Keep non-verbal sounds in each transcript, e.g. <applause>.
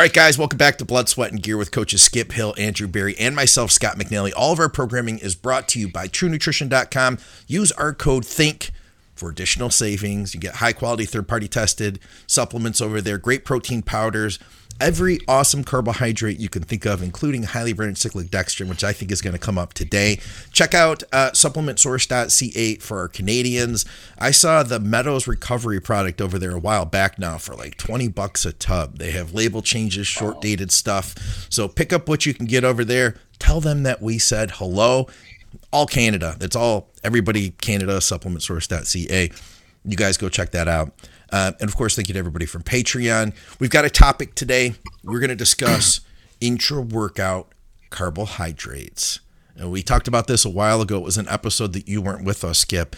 All right, guys, welcome back to Blood, Sweat, and Gear with coaches Skip Hill, Andrew Berry, and myself, Scott McNally. All of our programming is brought to you by TrueNutrition.com. Use our code THINK for additional savings. You get high quality, third party tested supplements over there, great protein powders every awesome carbohydrate you can think of, including highly branched cyclic dextrin, which I think is going to come up today. Check out uh, supplementsource.ca for our Canadians. I saw the Meadows Recovery product over there a while back now for like 20 bucks a tub. They have label changes, short dated stuff. So pick up what you can get over there. Tell them that we said hello. All Canada. It's all everybody Canada, supplementsource.ca. You guys go check that out. Uh, and of course, thank you to everybody from Patreon. We've got a topic today. We're going to discuss <clears throat> intra workout carbohydrates. And we talked about this a while ago. It was an episode that you weren't with us, Skip.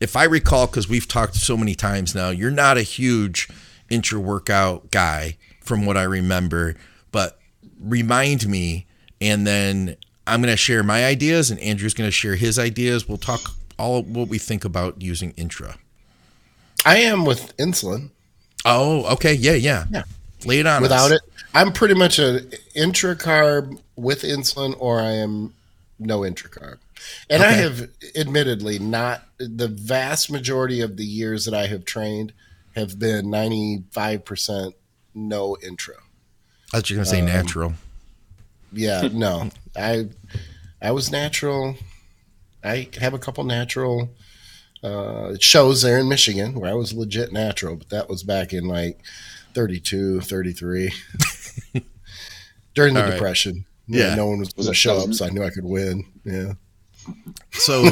If I recall, because we've talked so many times now, you're not a huge intra workout guy from what I remember, but remind me, and then I'm going to share my ideas, and Andrew's going to share his ideas. We'll talk all what we think about using intra. I am with insulin. Oh, okay. Yeah, yeah. Yeah. Lay it on. Without us. it, I'm pretty much an intra carb with insulin, or I am no intra carb. And okay. I have admittedly not the vast majority of the years that I have trained have been 95% no intra. I thought you were going to say um, natural. Yeah, no. <laughs> I I was natural. I have a couple natural uh, shows there in Michigan where I was legit natural, but that was back in like 32, 33 <laughs> during the All Depression. Right. Yeah. yeah. No one was going to show up, so I knew I could win. Yeah. So, <laughs>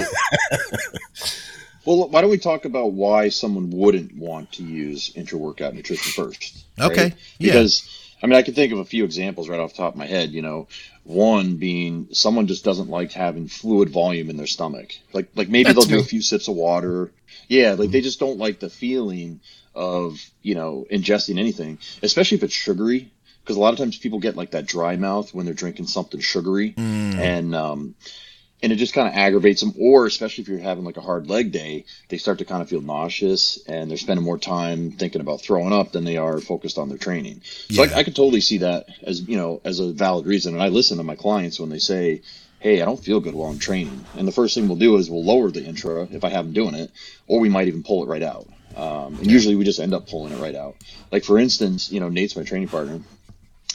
well, why don't we talk about why someone wouldn't want to use intra workout nutrition first? Right? Okay. Because, yeah. I mean, I can think of a few examples right off the top of my head. You know, one being someone just doesn't like having fluid volume in their stomach. Like like maybe That's they'll me. do a few sips of water. Yeah, like they just don't like the feeling of, you know, ingesting anything, especially if it's sugary. Because a lot of times people get like that dry mouth when they're drinking something sugary. Mm. And um and it just kind of aggravates them or especially if you're having like a hard leg day they start to kind of feel nauseous and they're spending more time thinking about throwing up than they are focused on their training. So yeah. I, I can totally see that as you know as a valid reason. And i listen to my clients when they say hey i don't feel good while i'm training. And the first thing we'll do is we'll lower the intra if i have them doing it or we might even pull it right out. Um, and usually we just end up pulling it right out. Like for instance you know nate's my training partner.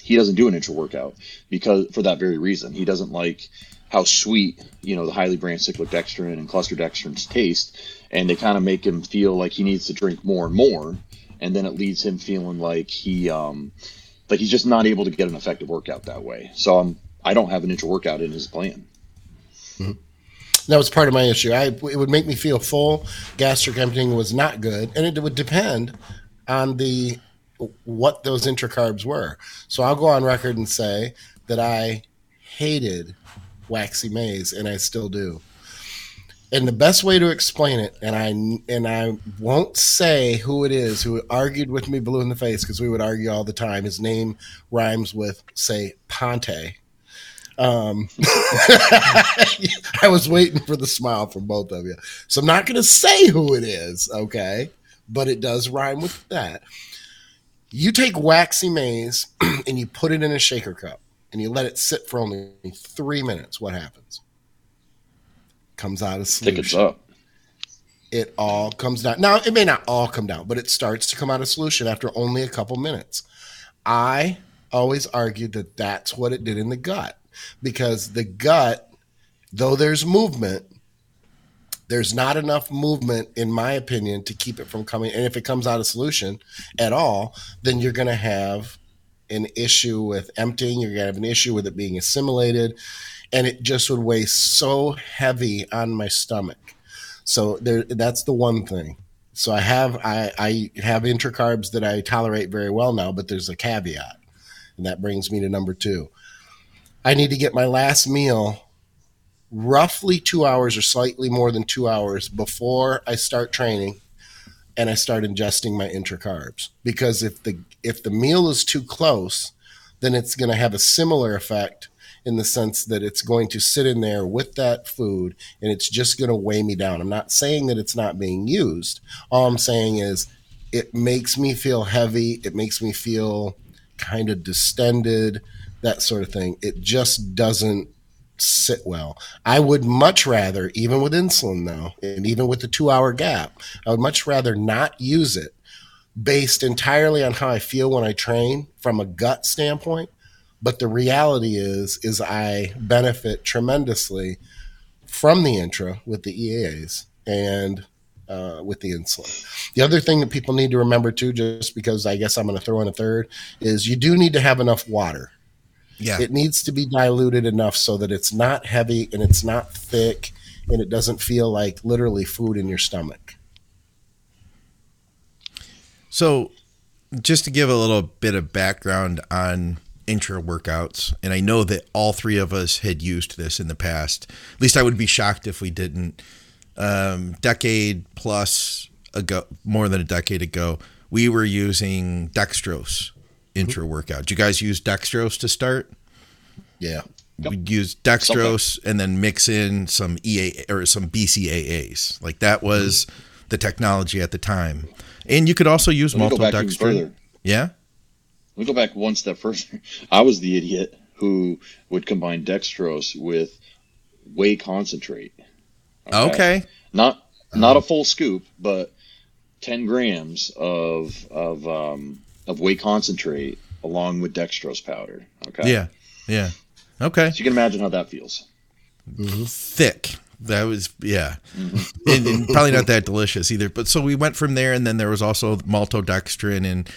He doesn't do an intra workout because for that very reason. He doesn't like how sweet you know the highly branched cyclic dextrin and cluster dextrins taste, and they kind of make him feel like he needs to drink more and more, and then it leads him feeling like he um, like he's just not able to get an effective workout that way. So I'm I don't have an intra workout in his plan. Mm-hmm. That was part of my issue. I it would make me feel full. Gastric emptying was not good, and it would depend on the what those intracarbs were. So I'll go on record and say that I hated waxy maize, and I still do. And the best way to explain it, and I and I won't say who it is who argued with me blue in the face because we would argue all the time. His name rhymes with say Ponte. Um, <laughs> I was waiting for the smile from both of you, so I'm not going to say who it is. Okay, but it does rhyme with that. You take waxy maize <clears throat> and you put it in a shaker cup and you let it sit for only three minutes, what happens? Comes out of solution. up. It all comes down. Now, it may not all come down, but it starts to come out of solution after only a couple minutes. I always argued that that's what it did in the gut because the gut, though there's movement, there's not enough movement, in my opinion, to keep it from coming. And if it comes out of solution at all, then you're going to have an issue with emptying. You're gonna have an issue with it being assimilated, and it just would weigh so heavy on my stomach. So there, that's the one thing. So I have I, I have intracarbs that I tolerate very well now, but there's a caveat, and that brings me to number two. I need to get my last meal roughly two hours or slightly more than two hours before I start training and I start ingesting my intracarbs because if the if the meal is too close, then it's going to have a similar effect in the sense that it's going to sit in there with that food and it's just going to weigh me down. I'm not saying that it's not being used. All I'm saying is it makes me feel heavy. It makes me feel kind of distended, that sort of thing. It just doesn't sit well. I would much rather, even with insulin though, and even with the two hour gap, I would much rather not use it based entirely on how I feel when I train from a gut standpoint. But the reality is, is I benefit tremendously from the intra with the EAAs and uh, with the insulin. The other thing that people need to remember too, just because I guess I'm going to throw in a third, is you do need to have enough water. Yeah. It needs to be diluted enough so that it's not heavy and it's not thick and it doesn't feel like literally food in your stomach. So, just to give a little bit of background on intra workouts, and I know that all three of us had used this in the past. At least I would be shocked if we didn't. Um, decade plus ago, more than a decade ago, we were using dextrose intra workout. Did you guys use dextrose to start? Yeah. Yep. We'd use dextrose and then mix in some EA or some BCAAs. Like that was mm-hmm. the technology at the time. And you could also use maltodextrin. Yeah. Let me go back one step further. <laughs> I was the idiot who would combine dextrose with whey concentrate. Okay. okay. Not not a full scoop, but ten grams of of um, of whey concentrate along with dextrose powder. Okay. Yeah. Yeah. Okay. So you can imagine how that feels. Mm-hmm. Thick. That was yeah, mm-hmm. and, and, probably not that delicious either. But so we went from there, and then there was also maltodextrin, and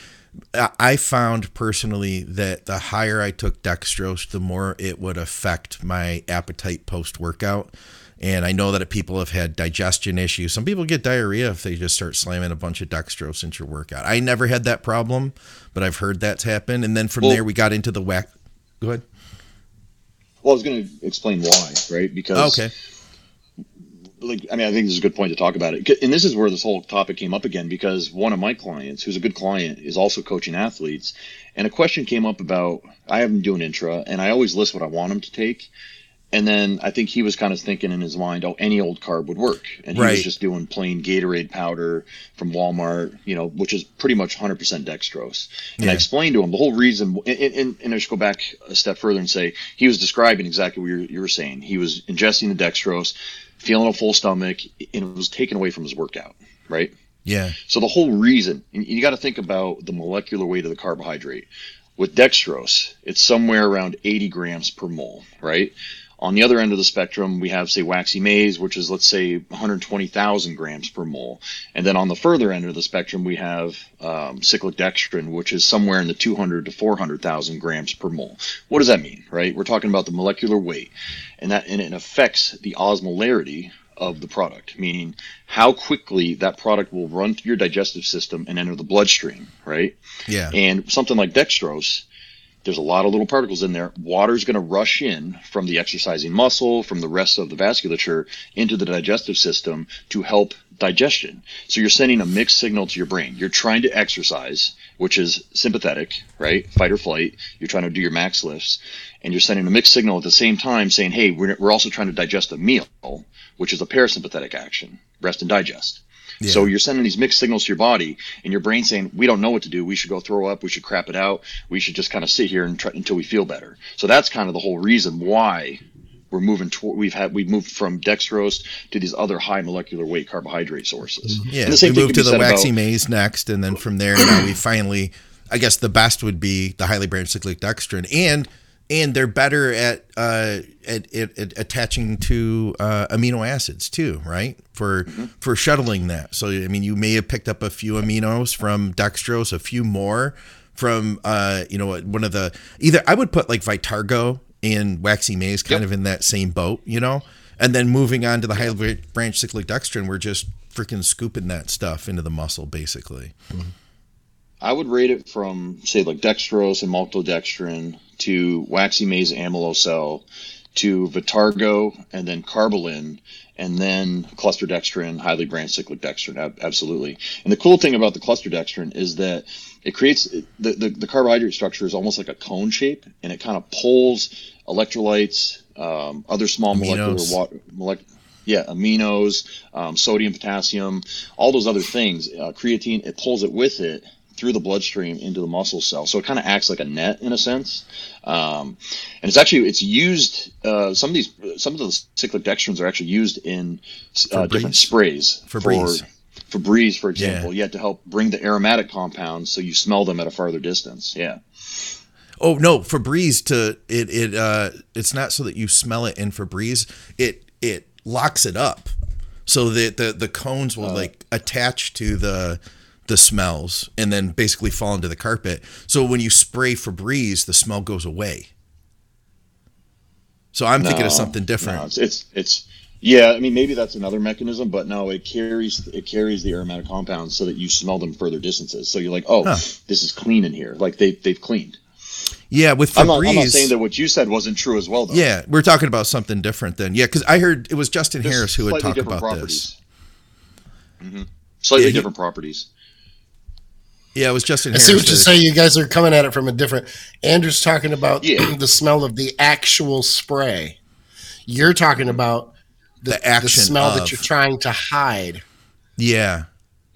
I found personally that the higher I took dextrose, the more it would affect my appetite post workout. And I know that people have had digestion issues. Some people get diarrhea if they just start slamming a bunch of dextrose into your workout. I never had that problem, but I've heard that's happened. And then from well, there, we got into the whack. Go ahead. Well, I was going to explain why, right? Because okay like I mean, I think this is a good point to talk about it, and this is where this whole topic came up again because one of my clients, who's a good client, is also coaching athletes, and a question came up about I have him doing intra, and I always list what I want them to take, and then I think he was kind of thinking in his mind, oh, any old carb would work, and he right. was just doing plain Gatorade powder from Walmart, you know, which is pretty much 100% dextrose. And yeah. I explained to him the whole reason, and, and, and, I should go back a step further and say he was describing exactly what you you were saying. He was ingesting the dextrose feeling a full stomach, and it was taken away from his workout, right? Yeah. So the whole reason, you got to think about the molecular weight of the carbohydrate. With dextrose, it's somewhere around 80 grams per mole, right? On the other end of the spectrum, we have, say, waxy maize, which is, let's say, 120,000 grams per mole. And then on the further end of the spectrum, we have um, cyclic dextrin, which is somewhere in the 200 to 400,000 grams per mole. What does that mean, right? We're talking about the molecular weight, and that and it affects the osmolarity of the product, meaning how quickly that product will run through your digestive system and enter the bloodstream, right? Yeah. And something like dextrose there's a lot of little particles in there. Water's going to rush in from the exercising muscle, from the rest of the vasculature into the digestive system to help digestion. So you're sending a mixed signal to your brain. You're trying to exercise, which is sympathetic, right? Fight or flight. You're trying to do your max lifts and you're sending a mixed signal at the same time saying, Hey, we're, we're also trying to digest a meal, which is a parasympathetic action, rest and digest. Yeah. So you're sending these mixed signals to your body, and your brain saying, "We don't know what to do. We should go throw up. We should crap it out. We should just kind of sit here and try, until we feel better." So that's kind of the whole reason why we're moving toward. We've had we've moved from dextrose to these other high molecular weight carbohydrate sources. Mm-hmm. Yeah, and the same we moved to the waxy about, maize next, and then from there now we finally. I guess the best would be the highly branched cyclic dextrin, and and they're better at uh, at, at, at, attaching to uh, amino acids too, right? For mm-hmm. for shuttling that. So I mean, you may have picked up a few aminos from dextrose, a few more from uh, you know one of the either I would put like Vitargo and waxy maize kind yep. of in that same boat, you know, and then moving on to the highly branched cyclic dextrin, we're just freaking scooping that stuff into the muscle, basically. Mm-hmm. I would rate it from say like dextrose and maltodextrin to waxy maize amylocell to Vitargo and then Karbolyn and then cluster dextrin, highly branched cyclic dextrin. Absolutely. And the cool thing about the cluster dextrin is that it creates the, the, the carbohydrate structure is almost like a cone shape and it kind of pulls electrolytes, um, other small Aminos. molecular water, yeah, aminos, um, sodium, potassium, all those other things, uh, creatine, it pulls it with it through the bloodstream into the muscle cell. So it kind of acts like a net in a sense. Um, and it's actually it's used. Uh, some of these some of the cyclic dextrins are actually used in uh, different sprays for. Febreze, for example, yeah. yeah, to help bring the aromatic compounds so you smell them at a farther distance. Yeah. Oh no, Febreze to it it uh it's not so that you smell it in Febreze. It it locks it up so that the the cones will uh, like attach to the the smells and then basically fall into the carpet. So when you spray Febreze, the smell goes away. So I'm no, thinking of something different. No, it's, it's it's yeah. I mean, maybe that's another mechanism, but no, it carries it carries the aromatic compounds so that you smell them further distances. So you're like, oh, huh. this is clean in here. Like they they've cleaned. Yeah, with Febreze. I'm not, I'm not, saying that what you said wasn't true as well, though. Yeah, we're talking about something different then. Yeah, because I heard it was Justin There's Harris who had talked about properties. this. Mm-hmm. Slightly yeah, he, different properties. Yeah, it was Justin. I Harris see what you say. You guys are coming at it from a different. Andrew's talking about yeah. the smell of the actual spray. You're talking about the, the action, the smell of. that you're trying to hide. Yeah,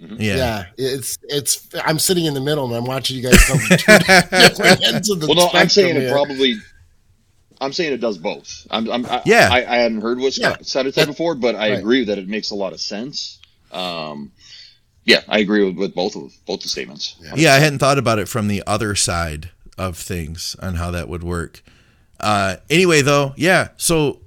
Mm-hmm. Yeah. yeah, it's it's. I'm sitting in the middle and I'm watching you guys come <laughs> from <laughs> ends of the Well, no, I'm saying here. it probably. I'm saying it does both. I'm, I'm I, yeah. I, I, hadn't heard what Scott yeah. said it said before, but I right. agree that it makes a lot of sense. Um, yeah, I agree with, with both of both the statements. Yeah. yeah, I hadn't thought about it from the other side of things on how that would work. Uh, anyway, though, yeah. So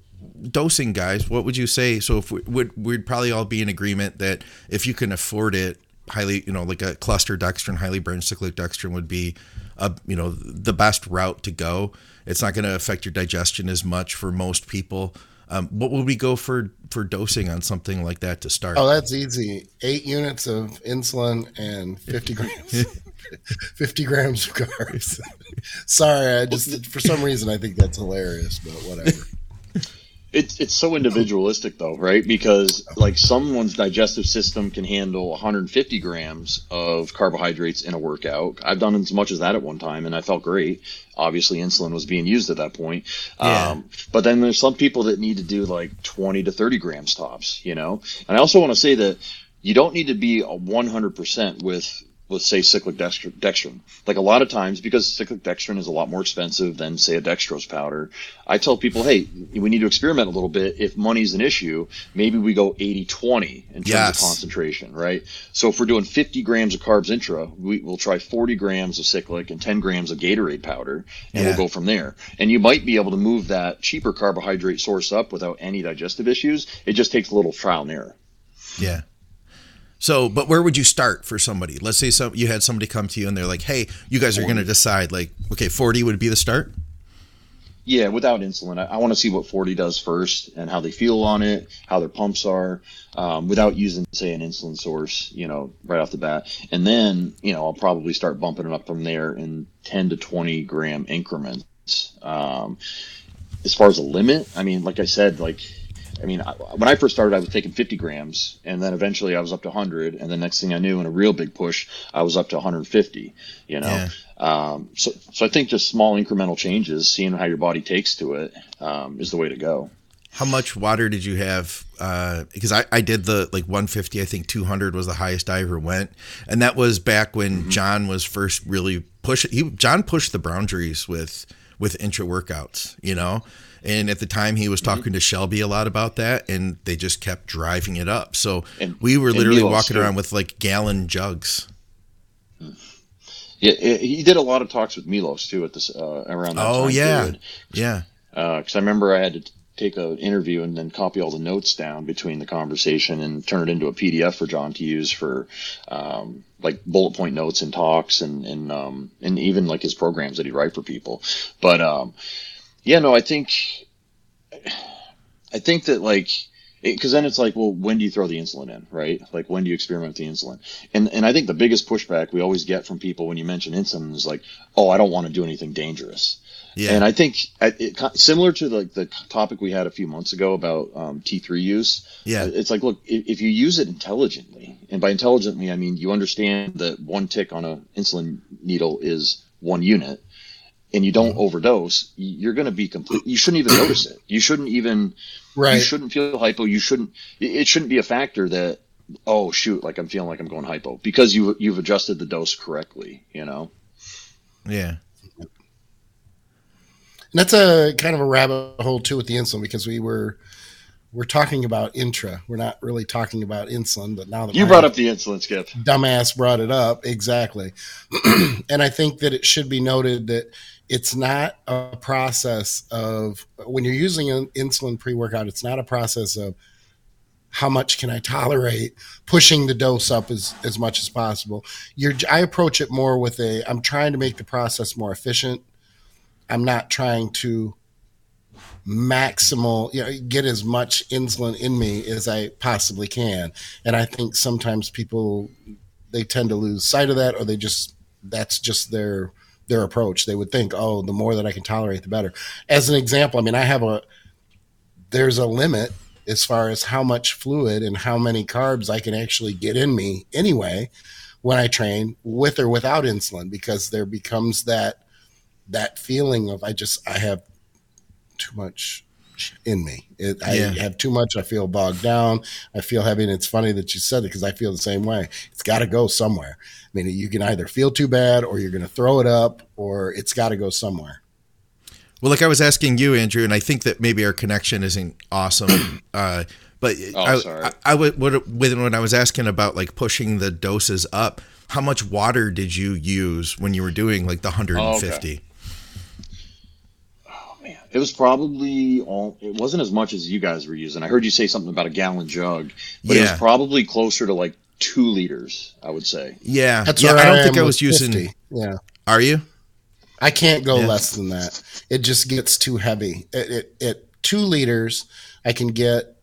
dosing guys what would you say so if we would we'd probably all be in agreement that if you can afford it highly you know like a cluster dextrin highly branched cyclic dextrin would be a you know the best route to go it's not going to affect your digestion as much for most people um, what would we go for for dosing on something like that to start? Oh that's easy. Eight units of insulin and 50 <laughs> grams. <laughs> 50 grams of carbs. <laughs> Sorry i just for some reason i think that's hilarious but whatever it's it's so individualistic though, right? Because like someone's digestive system can handle 150 grams of carbohydrates in a workout. I've done as much as that at one time, and I felt great. Obviously, insulin was being used at that point. Yeah. Um, but then there's some people that need to do like 20 to 30 grams tops, you know. And I also want to say that you don't need to be a 100% with with say cyclic dextrin. Like a lot of times, because cyclic dextrin is a lot more expensive than say a dextrose powder, I tell people, hey, we need to experiment a little bit. If money's an issue, maybe we go 80-20 in terms yes. of concentration, right? So if we're doing 50 grams of carbs intra, we, will try 40 grams of cyclic and 10 grams of Gatorade powder, and yeah. we'll go from there. And you might be able to move that cheaper carbohydrate source up without any digestive issues. It just takes a little trial and error. Yeah. So, but where would you start for somebody? Let's say some you had somebody come to you and they're like, "Hey, you guys are going to decide like, okay, 40 would be the start." Yeah, without insulin, I, I want to see what 40 does first and how they feel on it, how their pumps are, um, without using, say, an insulin source, you know, right off the bat. And then, you know, I'll probably start bumping it up from there in 10 to 20 gram increments. Um, as far as a limit, I mean, like I said, like I mean, I, when I first started, I was taking 50 grams, and then eventually I was up to 100, and the next thing I knew, in a real big push, I was up to 150. You know, yeah. um, so so I think just small incremental changes, seeing how your body takes to it, um, is the way to go. How much water did you have? Uh, because I, I did the like 150, I think 200 was the highest I ever went, and that was back when mm-hmm. John was first really pushing. He John pushed the boundaries with with intra workouts, you know. And at the time, he was mm-hmm. talking mm-hmm. to Shelby a lot about that, and they just kept driving it up. So and, we were literally walking around with like gallon jugs. Yeah, he did a lot of talks with Milos too at this uh, around that oh, time. yeah, period. yeah. Because uh, I remember I had to take an interview and then copy all the notes down between the conversation and turn it into a PDF for John to use for um, like bullet point notes and talks and and um, and even like his programs that he'd write for people. But um, yeah, no, I think, I think that like, because then it's like, well, when do you throw the insulin in, right? Like, when do you experiment with the insulin? And and I think the biggest pushback we always get from people when you mention insulin is like, oh, I don't want to do anything dangerous. Yeah. And I think it, similar to the, the topic we had a few months ago about um, T3 use. Yeah. It's like, look, if, if, you use it intelligently, and by intelligently, I mean you understand that one tick on an insulin needle is one unit, and you don't overdose, you're going to be complete. You shouldn't even notice it. You shouldn't even. Right. You shouldn't feel hypo. You shouldn't. It shouldn't be a factor that oh shoot, like I'm feeling like I'm going hypo because you you've adjusted the dose correctly, you know. Yeah. And that's a kind of a rabbit hole too with the insulin because we were we're talking about intra. We're not really talking about insulin, but now that you brought up the insulin skip, dumbass brought it up exactly. <clears throat> and I think that it should be noted that it's not a process of when you're using an insulin pre-workout. It's not a process of how much can I tolerate pushing the dose up as, as much as possible. You're, I approach it more with a, I'm trying to make the process more efficient. I'm not trying to maximal, you know, get as much insulin in me as I possibly can. And I think sometimes people, they tend to lose sight of that or they just, that's just their, their approach. They would think, oh, the more that I can tolerate, the better. As an example, I mean, I have a, there's a limit as far as how much fluid and how many carbs I can actually get in me anyway when I train with or without insulin because there becomes that that feeling of I just I have too much in me. It, yeah. I have too much. I feel bogged down. I feel heavy. And it's funny that you said it because I feel the same way. It's got to go somewhere. I mean, you can either feel too bad or you're going to throw it up or it's got to go somewhere. Well, like I was asking you, Andrew, and I think that maybe our connection isn't awesome. <clears throat> uh, but oh, I, sorry. I, I would when, when I was asking about like pushing the doses up, how much water did you use when you were doing like the 150? Oh, okay. Man, it was probably all. It wasn't as much as you guys were using. I heard you say something about a gallon jug, but yeah. it was probably closer to like two liters. I would say. Yeah, That's yeah. I don't I think I was using. 50. Yeah. Are you? I can't go yeah. less than that. It just gets too heavy. It, it, it, two liters, I can get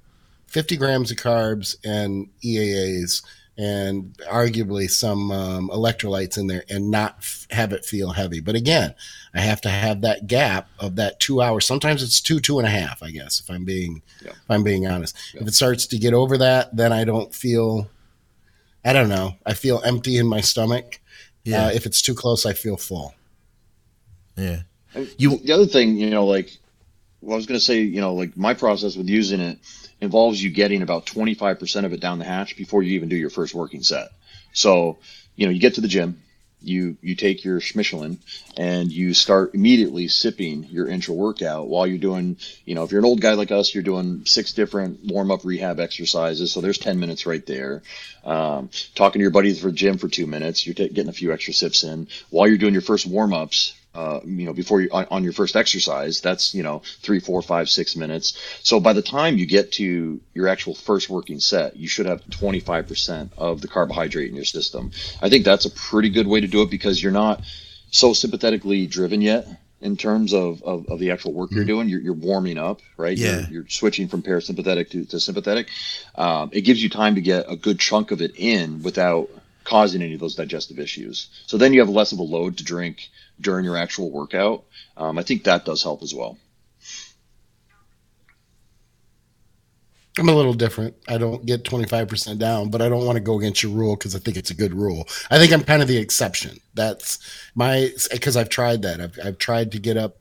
50 grams of carbs and EAAs and arguably some um, electrolytes in there and not f- have it feel heavy. But again, I have to have that gap of that two hours. Sometimes it's two, two and a half, I guess, if I'm being, yeah. if I'm being honest. Yeah. If it starts to get over that, then I don't feel, I don't know. I feel empty in my stomach. Yeah. Uh, if it's too close, I feel full. Yeah. You the other thing, you know, like well, I was going to say, you know, like my process with using it involves you getting about 25% of it down the hatch before you even do your first working set. So, you know, you get to the gym, you you take your Schmichelin and you start immediately sipping your intra workout while you're doing, you know, if you're an old guy like us, you're doing six different warm up rehab exercises. So there's 10 minutes right there. Um, talking to your buddies for the gym for two minutes, you're t- getting a few extra sips in while you're doing your first warm ups uh, you know, before you on, on, your first exercise, that's you know three, four, five, six minutes. So by the time you get to your actual first working set, you should have 25% of the carbohydrate in your system. I think that's a pretty good way to do it because you're not so sympathetically driven yet in terms of, of, of the actual work mm-hmm. you're doing. You're, you're, warming up, right? Yeah. You're, you're switching from parasympathetic to, to sympathetic. Um, it gives you time to get a good chunk of it in without causing any of those digestive issues. So then you have less of a load to drink during your actual workout. Um, I think that does help as well. I'm a little different. I don't get 25% down, but I don't want to go against your rule because I think it's a good rule. I think I'm kind of the exception. That's my, because I've tried that. I've, I've tried to get up.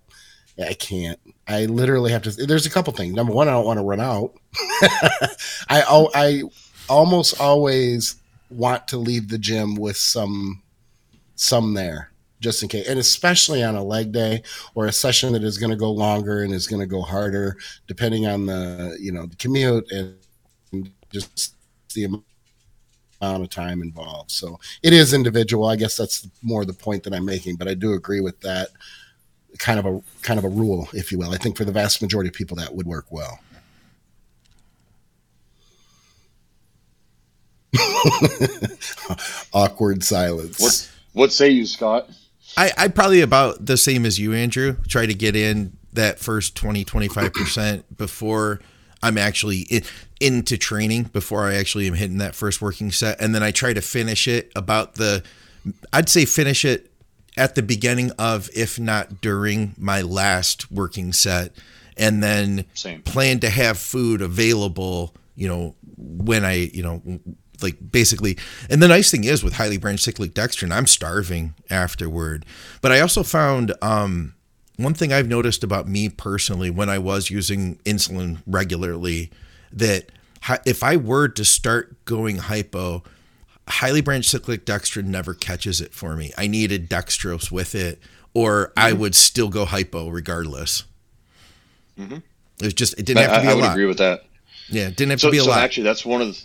I can't. I literally have to. There's a couple things. Number one, I don't want to run out. <laughs> I, I almost always want to leave the gym with some, some there just in case, and especially on a leg day or a session that is going to go longer and is going to go harder, depending on the you know the commute and just the amount of time involved. So it is individual. I guess that's more the point that I'm making, but I do agree with that kind of a kind of a rule, if you will. I think for the vast majority of people that would work well. <laughs> Awkward silence. What, what say you, Scott? I, I probably about the same as you, Andrew. Try to get in that first 20, 25% before I'm actually in, into training, before I actually am hitting that first working set. And then I try to finish it about the, I'd say finish it at the beginning of, if not during my last working set. And then Same. plan to have food available, you know, when I, you know, like basically and the nice thing is with highly branched cyclic dextrin i'm starving afterward but i also found um, one thing i've noticed about me personally when i was using insulin regularly that if I were to start going hypo, highly branched cyclic dextrin never catches it for me. I needed dextrose with it, or mm-hmm. I would still go hypo regardless. Mm-hmm. It was just it didn't have to be I, I would lot. agree with that. Yeah, it didn't have so, to be a so lot. Actually, that's one of the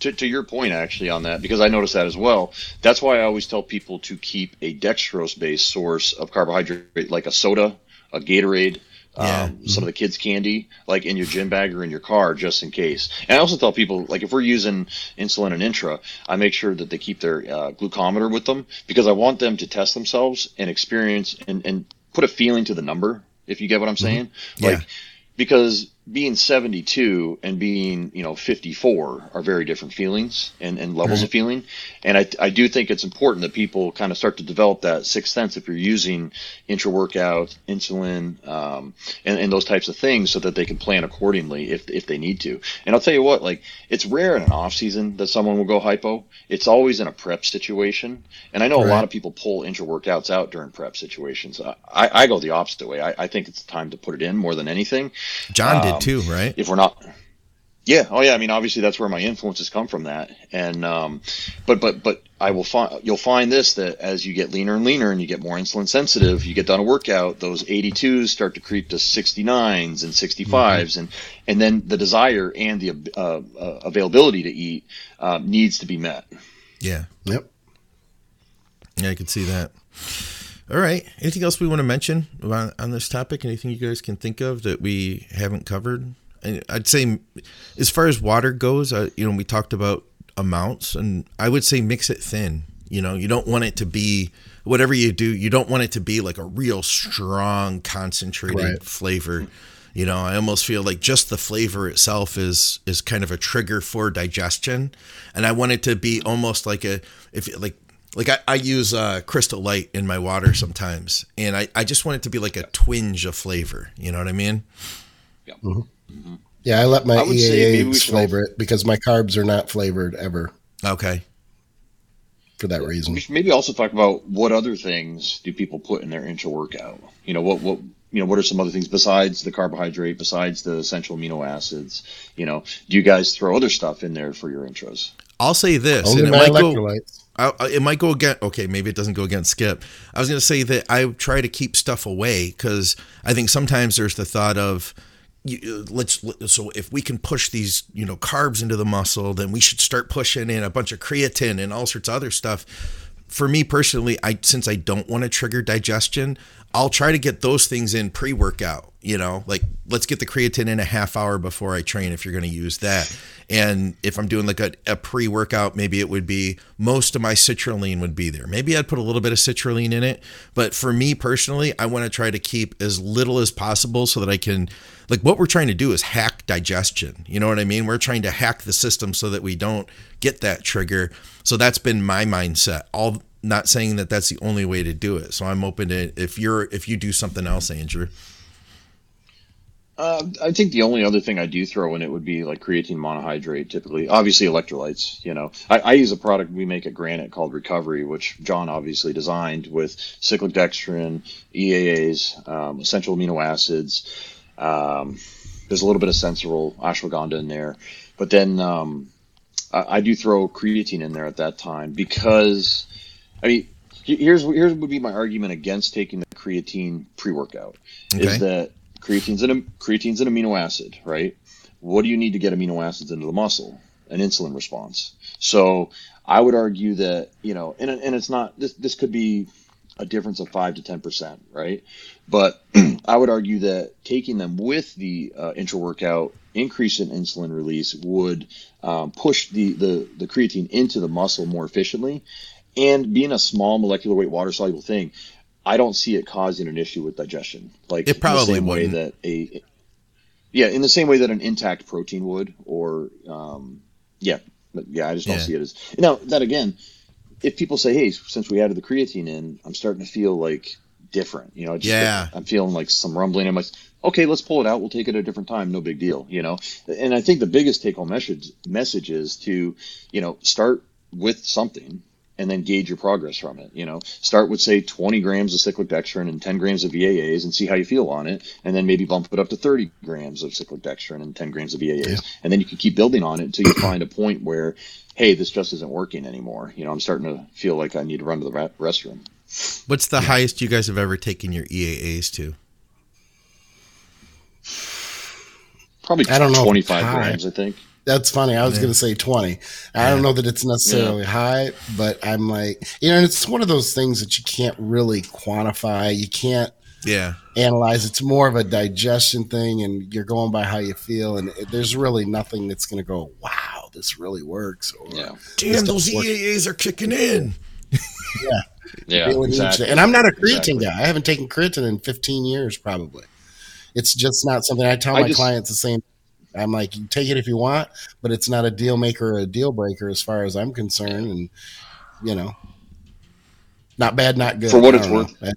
to, to your point actually on that because I noticed that as well. That's why I always tell people to keep a dextrose based source of carbohydrate, like a soda, a Gatorade, yeah. um, some of the kids' candy, like in your gym bag or in your car, just in case. And I also tell people, like if we're using insulin and intra, I make sure that they keep their uh, glucometer with them because I want them to test themselves and experience and, and put a feeling to the number. If you get what I'm mm-hmm. saying, mm-hmm. yeah. like because being 72 and being you know 54 are very different feelings and, and levels right. of feeling. And I, I do think it's important that people kind of start to develop that sixth sense if you're using intra workout insulin um, and, and those types of things so that they can plan accordingly if, if they need to. And i'll tell you what like it's rare in an off season that someone will go hypo. It's always in a prep situation. And i know right. a lot of people pull intra workouts out during prep situations. I, I go the opposite way. I, I think it's time to put it in more than anything. John did too, right? If we're not, yeah, oh yeah. I mean, obviously that's where my influences come from. That, and um, but but but I will find you'll find this that as you get leaner and leaner and you get more insulin sensitive, you get done a workout, those 82s start to creep to 69s and 65s, mm-hmm. and and then the desire and the uh, uh, availability to eat uh, needs to be met. Yeah. Yep. Yeah, I can see that. All right. Anything else we want to mention on, on this topic? Anything you guys can think of that we haven't covered? I'd say, as far as water goes, uh, you know, we talked about amounts, and I would say mix it thin. You know, you don't want it to be whatever you do. You don't want it to be like a real strong, concentrated right. flavor. You know, I almost feel like just the flavor itself is is kind of a trigger for digestion, and I want it to be almost like a if like like I, I use uh, crystal light in my water sometimes and I, I just want it to be like a twinge of flavor you know what i mean? Yeah, mm-hmm. Mm-hmm. yeah i let my I eaas flavor it because my carbs are not flavored ever. Okay. For that reason. We should maybe also talk about what other things do people put in their intra workout? You know what what you know what are some other things besides the carbohydrate besides the essential amino acids? You know do you guys throw other stuff in there for your intros? I'll say this Only and it might go I, it might go again. Okay, maybe it doesn't go against Skip. I was going to say that I try to keep stuff away because I think sometimes there's the thought of you, let's so if we can push these you know carbs into the muscle, then we should start pushing in a bunch of creatine and all sorts of other stuff. For me personally, I since I don't want to trigger digestion, I'll try to get those things in pre workout. You know, like let's get the creatine in a half hour before I train if you're going to use that. And if I'm doing like a, a pre workout, maybe it would be most of my citrulline would be there. Maybe I'd put a little bit of citrulline in it. But for me personally, I want to try to keep as little as possible so that I can, like, what we're trying to do is hack digestion. You know what I mean? We're trying to hack the system so that we don't get that trigger. So that's been my mindset. All not saying that that's the only way to do it. So I'm open to if you're if you do something else, Andrew. Uh, I think the only other thing I do throw in it would be like creatine monohydrate, typically. Obviously, electrolytes. You know, I, I, use a product we make at Granite called Recovery, which John obviously designed with cyclic dextrin, EAAs, um, essential amino acids. Um, there's a little bit of sensoril, ashwagandha in there, but then um, I, I do throw creatine in there at that time because, I mean, here's here's would be my argument against taking the creatine pre-workout okay. is that creatine's an creatine's an amino acid, right? What do you need to get amino acids into the muscle? An insulin response. So I would argue that you know, and and it's not this. This could be a difference of five to ten percent, right? But <clears throat> I would argue that taking them with the uh, intra workout increase in insulin release would um, push the, the the creatine into the muscle more efficiently. And being a small molecular weight water soluble thing, I don't see it causing an issue with digestion. Like it probably the same wouldn't. way that a yeah, in the same way that an intact protein would, or um, yeah, but yeah, I just don't yeah. see it as now that again. If people say, "Hey, since we added the creatine in, I'm starting to feel like different," you know, just yeah, I'm feeling like some rumbling. I'm like, okay, let's pull it out. We'll take it at a different time. No big deal, you know. And I think the biggest take home message message is to, you know, start with something and then gauge your progress from it. You know, start with say 20 grams of cyclic dextrin and 10 grams of EAAs and see how you feel on it, and then maybe bump it up to 30 grams of cyclic dextrin and 10 grams of EAAs, yeah. and then you can keep building on it until you find a point where, hey, this just isn't working anymore. You know, I'm starting to feel like I need to run to the restroom. What's the yeah. highest you guys have ever taken your EAAs to? Probably I don't know 25 grams, I think. That's funny. I was yeah. going to say 20. I yeah. don't know that it's necessarily yeah. high, but I'm like, you know, it's one of those things that you can't really quantify. You can't yeah analyze. It's more of a digestion thing, and you're going by how you feel. And there's really nothing that's going to go, wow, this really works. Or, yeah. Damn, those EAAs are kicking in. yeah. Yeah. Exactly. And I'm not a creatine exactly. guy. I haven't taken creatine in 15 years, probably. It's just not something I tell I my just, clients the same I'm like, take it if you want, but it's not a deal maker or a deal breaker as far as I'm concerned. And you know, not bad, not good. For what it's worth. Know.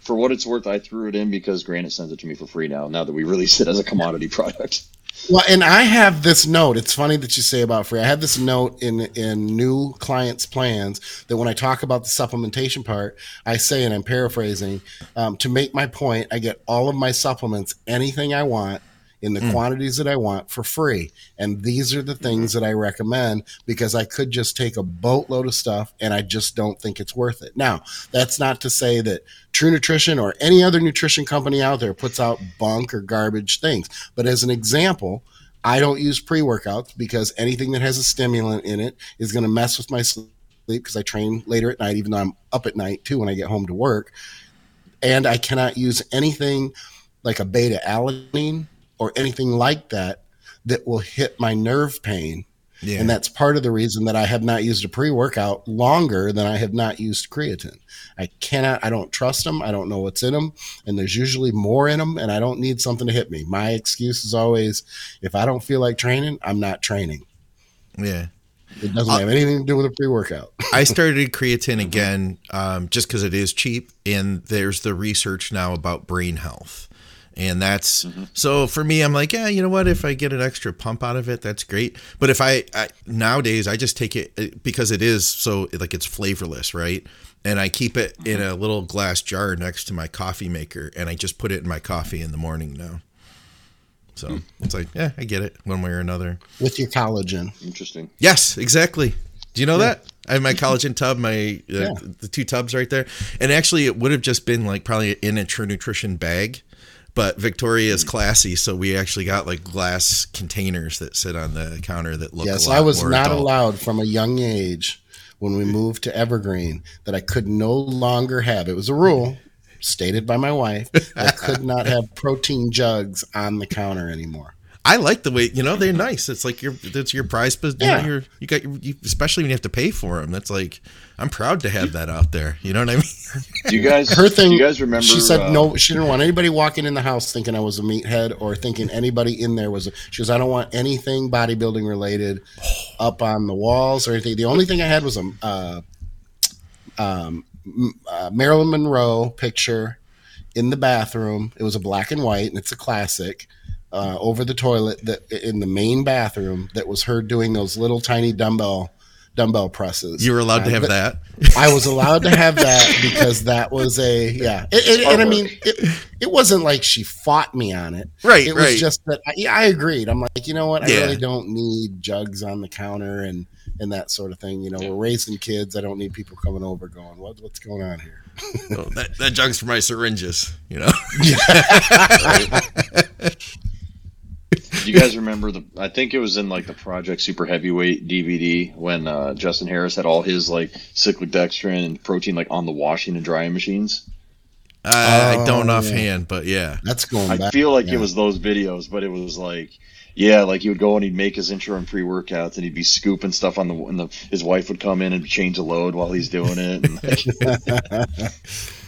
For what it's worth, I threw it in because Granite sends it to me for free now. Now that we release it as a commodity <laughs> product. Well, and I have this note. It's funny that you say about free. I have this note in in new clients' plans that when I talk about the supplementation part, I say, and I'm paraphrasing, um, to make my point, I get all of my supplements, anything I want, in the mm. quantities that I want for free. And these are the things that I recommend because I could just take a boatload of stuff and I just don't think it's worth it. Now, that's not to say that True Nutrition or any other nutrition company out there puts out bunk or garbage things. But as an example, I don't use pre workouts because anything that has a stimulant in it is going to mess with my sleep because I train later at night, even though I'm up at night too when I get home to work. And I cannot use anything like a beta alanine or anything like that that will hit my nerve pain. Yeah. And that's part of the reason that I have not used a pre workout longer than I have not used creatine. I cannot, I don't trust them. I don't know what's in them. And there's usually more in them, and I don't need something to hit me. My excuse is always if I don't feel like training, I'm not training. Yeah. It doesn't have anything to do with a pre workout. <laughs> I started creatine again um, just because it is cheap, and there's the research now about brain health and that's mm-hmm. so for me i'm like yeah you know what? If i get an extra pump out of it that's great. But if I, I, nowadays i just take it because it is so like it's flavorless right? And i keep it mm-hmm. in a little glass jar next to my coffee maker and i just put it in my coffee in the morning now. So mm. it's like yeah i get it one way or another. With your collagen. Interesting. Yes exactly. Do you know yeah. that? I have my <laughs> collagen tub, my uh, yeah. the two tubs right there, and actually it would have just been like probably in a True Nutrition bag, but Victoria is classy, so we actually got like glass containers that sit on the counter that look. Yes, I was not adult. allowed from a young age when we moved to Evergreen that I could no longer have. It was a rule stated by my wife. I could not have protein jugs on the counter anymore. I like the way you know they're nice. It's like your that's your prize, but yeah. you, you got you, especially when you have to pay for them. That's like I'm proud to have that out there. You know what I mean? Do you guys? Her thing. you guys remember? She said uh, no. She didn't want anybody walking in the house thinking I was a meathead or thinking anybody in there was. A, she goes, I don't want anything bodybuilding related up on the walls or anything. The only thing I had was a uh, um, uh, Marilyn Monroe picture in the bathroom. It was a black and white, and it's a classic uh, over the toilet that in the main bathroom that was her doing those little tiny dumbbell dumbbell presses. You were allowed to have that. I was allowed to have that <laughs> because that was a yeah. It, it, and I mean, it, it wasn't like she fought me on it. Right. It was right. just that I, I, agreed. I'm like, you know what? I yeah. really don't need jugs on the counter and and that sort of thing. You know, yeah. we're raising kids. I don't need people coming over going, what, what's going on here? oh, that, that jug's for my syringes. You know. <laughs> <laughs> Do you guys remember the? I think it was in like the Project Super Heavyweight DVD when uh, Justin Harris had all his like cyclic dextrin and protein like on the washing and drying machines. Uh, oh, I don't offhand, yeah. but yeah, that's going. I back. feel like yeah. it was those videos, but it was like, yeah, like he would go and he'd make his intro and pre workouts, and he'd be scooping stuff on the and the his wife would come in and change the load while he's doing it. And, like, <laughs> <laughs>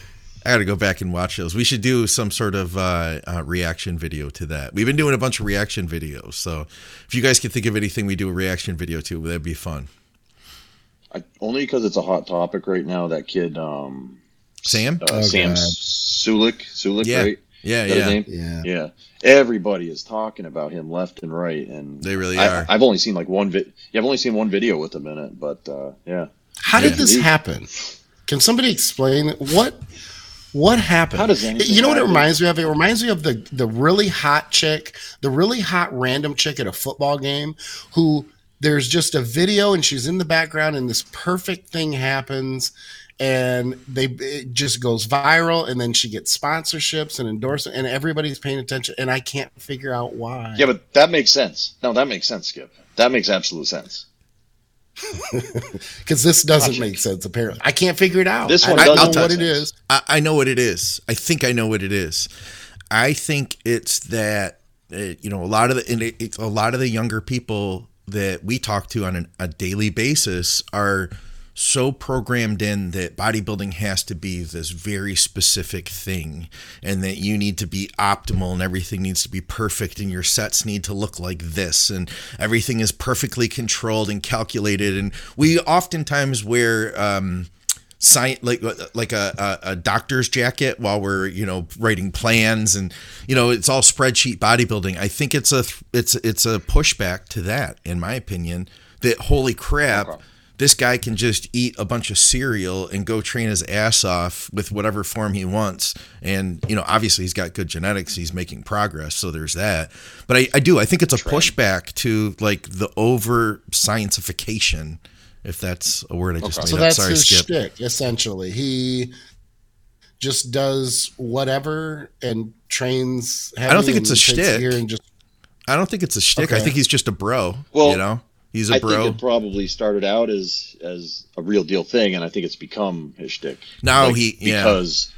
I got to go back and watch those. We should do some sort of uh, uh, reaction video to that. We've been doing a bunch of reaction videos, so if you guys can think of anything we do a reaction video to, that'd be fun. I, only because it's a hot topic right now. That kid, um, Sam, uh, oh, Sam Sulek, Sulek, yeah. right? Yeah, yeah, yeah, yeah. Everybody is talking about him left and right, and they really I, are. I've only seen like one vid. Yeah, I've only seen one video with him in it, but uh, yeah. How did this happen? Can somebody explain what what happened? How does anything you know what it reminds me of? It reminds me of the the really hot chick, the really hot random chick at a football game who there's just a video and she's in the background and this perfect thing happens and they it just goes viral and then she gets sponsorships and endorsement and everybody's paying attention and I can't figure out why. Yeah, but that makes sense. No, that makes sense, Skip. That makes absolute sense. <laughs> because this doesn't Logic. make sense. Apparently, I can't figure it out. This I one don't doesn't know what make sense. is. I, I know what it is. I think I know what it is. I think it's that uh, you know a lot of the and it, it's a lot of the younger people that we talk to on an, a daily basis are so programmed in that bodybuilding has to be this very specific thing and that you need to be optimal and everything needs to be perfect and your sets need to look like this and everything is perfectly controlled and calculated and we oftentimes wear um science like like a, a, doctor's jacket while we're you know writing plans and you know it's all spreadsheet bodybuilding i think it's a it's it's a pushback to that in my opinion that holy crap Okay. This guy can just eat a bunch of cereal and go train his ass off with whatever form he wants and you know obviously he's got good genetics he's making progress so there's that but i, I do i think it's a pushback to like the over scientification if that's a word i just Okay. made So up that's sorry his skip shtick, essentially. He just does whatever and trains. I don't think it's a and shtick. Here and just I don't think it's a shtick. I think he's just a bro. Well, you know, he's a I bro. think it probably started out as as a real deal thing, and I think it's become his shtick. Now Like, he- yeah. because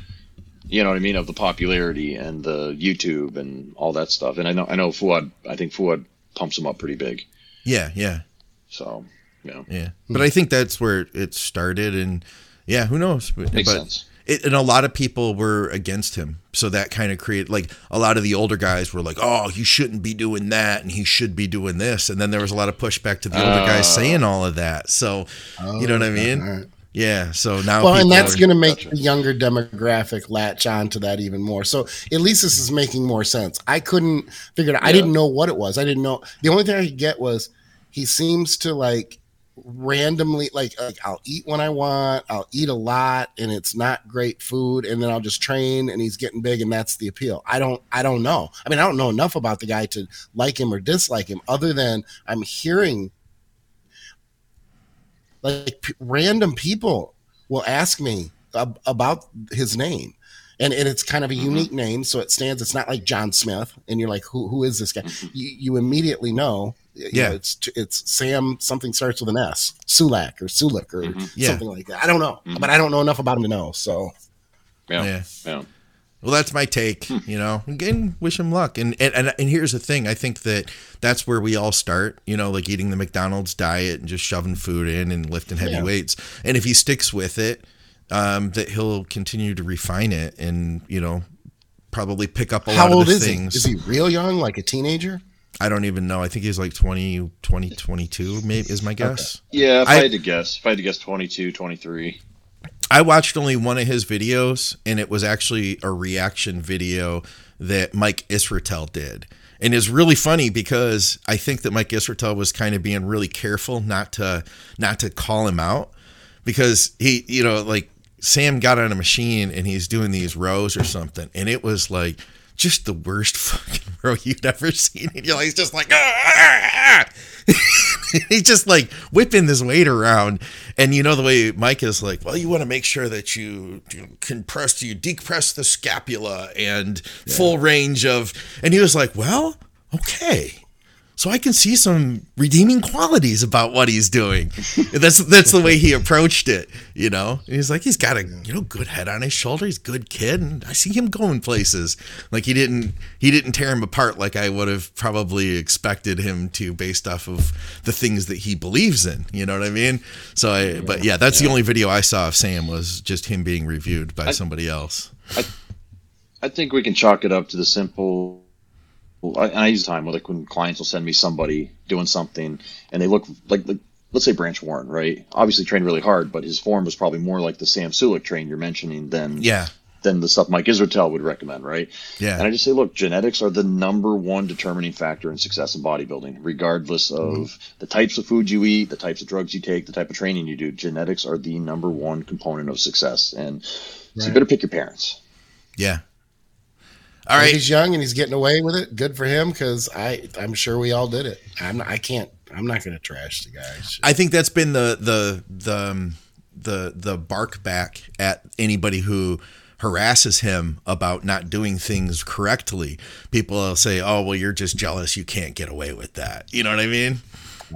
you know what I mean of the popularity and the YouTube and all that stuff. And I know I know Fouad. I think Fouad pumps him up pretty big. yeah, yeah, So yeah, yeah. But I think that's where it started, and yeah, who knows? But, makes but sense. It, and a lot of people were against him, so that kind of created like a lot of the older guys were like, "Oh, he shouldn't be doing that, and he should be doing this." And then there was a lot of pushback to the older guys Oh. saying all of that. So you know what I oh, mean? all right. Yeah. So now, Well, and that's going to make Gotcha. the younger demographic latch on to that even more. So at least this is making more sense. I couldn't figure it out. I didn't know what it was. I didn't know. The only thing I could get was he seems to like randomly like, like I'll eat when I want, I'll eat a lot and it's not great food and then I'll just train and he's getting big and that's the appeal. I don't I don't know. I mean, I don't know enough about the guy to like him or dislike him other than I'm hearing like p- random people will ask me ab- about his name and, and it's kind of a Mhm. unique name so it stands it's not like john smith and you're like who, who is this guy you, you immediately know you Yeah. know, it's it's sam something starts with an s sulak or sulik or Mhm. Yeah. something like that i don't know Mhm. but i don't know enough about him to know so Yeah, Yeah. yeah. Well, that's my take. Hmm. You know, again, wish him luck. And, and and and here's the thing: I think that that's where we all start. You know, like eating the McDonald's diet and just shoving food in and lifting heavy Yeah. weights. And if he sticks with it, um, that he'll continue to refine it and you know probably pick up a how lot old of the is things. he is he real young like a teenager I don't even know. I think he's like 20, 20 22, maybe is my guess. Yeah, if I- I, had to guess, if I had to guess 22, 23. I watched only one of his videos, and it was actually a reaction video that Mike Israetel did. And it's really funny because I think that Mike Israetel was kind of being really careful not to not to call him out because he, you know, like Sam got on a machine and he's doing these rows or something, and it was like just the worst <laughs> fucking row you'd ever seen. And like, he's just like, "Ah!" ah, ah, ah. <laughs> he's just like whipping this weight around. And you know the way Mike is like, well, you want to make sure that you, you compress, you decompress the scapula and full range of. And he was like, well, okay. So I can see some redeeming qualities about what he's doing. <laughs> that's that's the way he approached it, you know. And he's like, he's got a you know good head on his shoulder. He's a good kid, and I see him going places. Like he didn't he didn't tear him apart like I would have probably expected him to, based off of the things that he believes in. You know what I mean? So I, but yeah, that's the only video I saw of Sam was just him being reviewed by somebody else. I think we can chalk it up to the simple. I, and I use time like when clients will send me somebody doing something, and they look like, like let's say Branch Warren, right? Obviously trained really hard, but his form was probably more like the Sam Sulek train you're mentioning than Yeah, than the stuff Mike Israetel would recommend, right? Yeah. And I just say, look, genetics are the number one determining factor in success in bodybuilding, regardless of mm-hmm. the types of food you eat, the types of drugs you take, the type of training you do. Genetics are the number one component of success, and right. so you better pick your parents. Yeah. All right. he's young and he's getting away with it. Good for him because I I'm sure we all did it. I'm not, I can't I'm not going to trash the guys. I think that's been the the the um, the the bark back at anybody who harasses him about not doing things correctly. People will say, "Oh, well, you're just jealous. You can't get away with that." You know what I mean?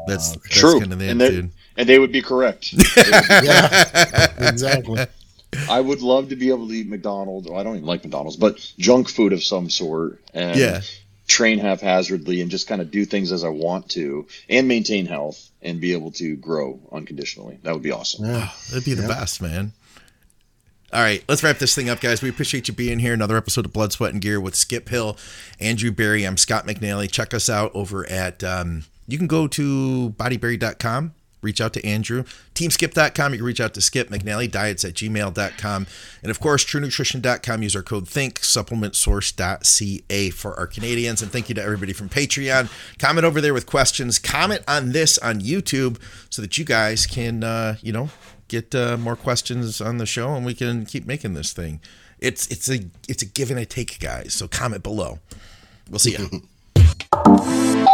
That's, that's true. Kind of the and, they, and they would be correct. <laughs> yeah, exactly. <laughs> I would love to be able to eat McDonald's. Well, I don't even like McDonald's, but junk food of some sort. And yeah. train haphazardly and just kind of do things as I want to and maintain health and be able to grow unconditionally. That would be awesome. Yeah, that'd be the yeah. best, man. All right, let's wrap this thing up, guys. We appreciate you being here. Another episode of Blood, Sweat, and Gear with Skip Hill, Andrew Berry. I'm Scott McNally. Check us out over at, um, you can go to bodyberry.com reach out to Andrew. Teamskip.com, you can reach out to Skip McNally, diets at gmail.com. And of course, truenutrition.com, use our code THINK, supplementsource.ca for our Canadians. And thank you to everybody from Patreon. Comment over there with questions. Comment on this on YouTube so that you guys can, uh, you know, get uh, more questions on the show and we can keep making this thing. It's it's a it's a give and a take, guys. So comment below. We'll see you. <laughs>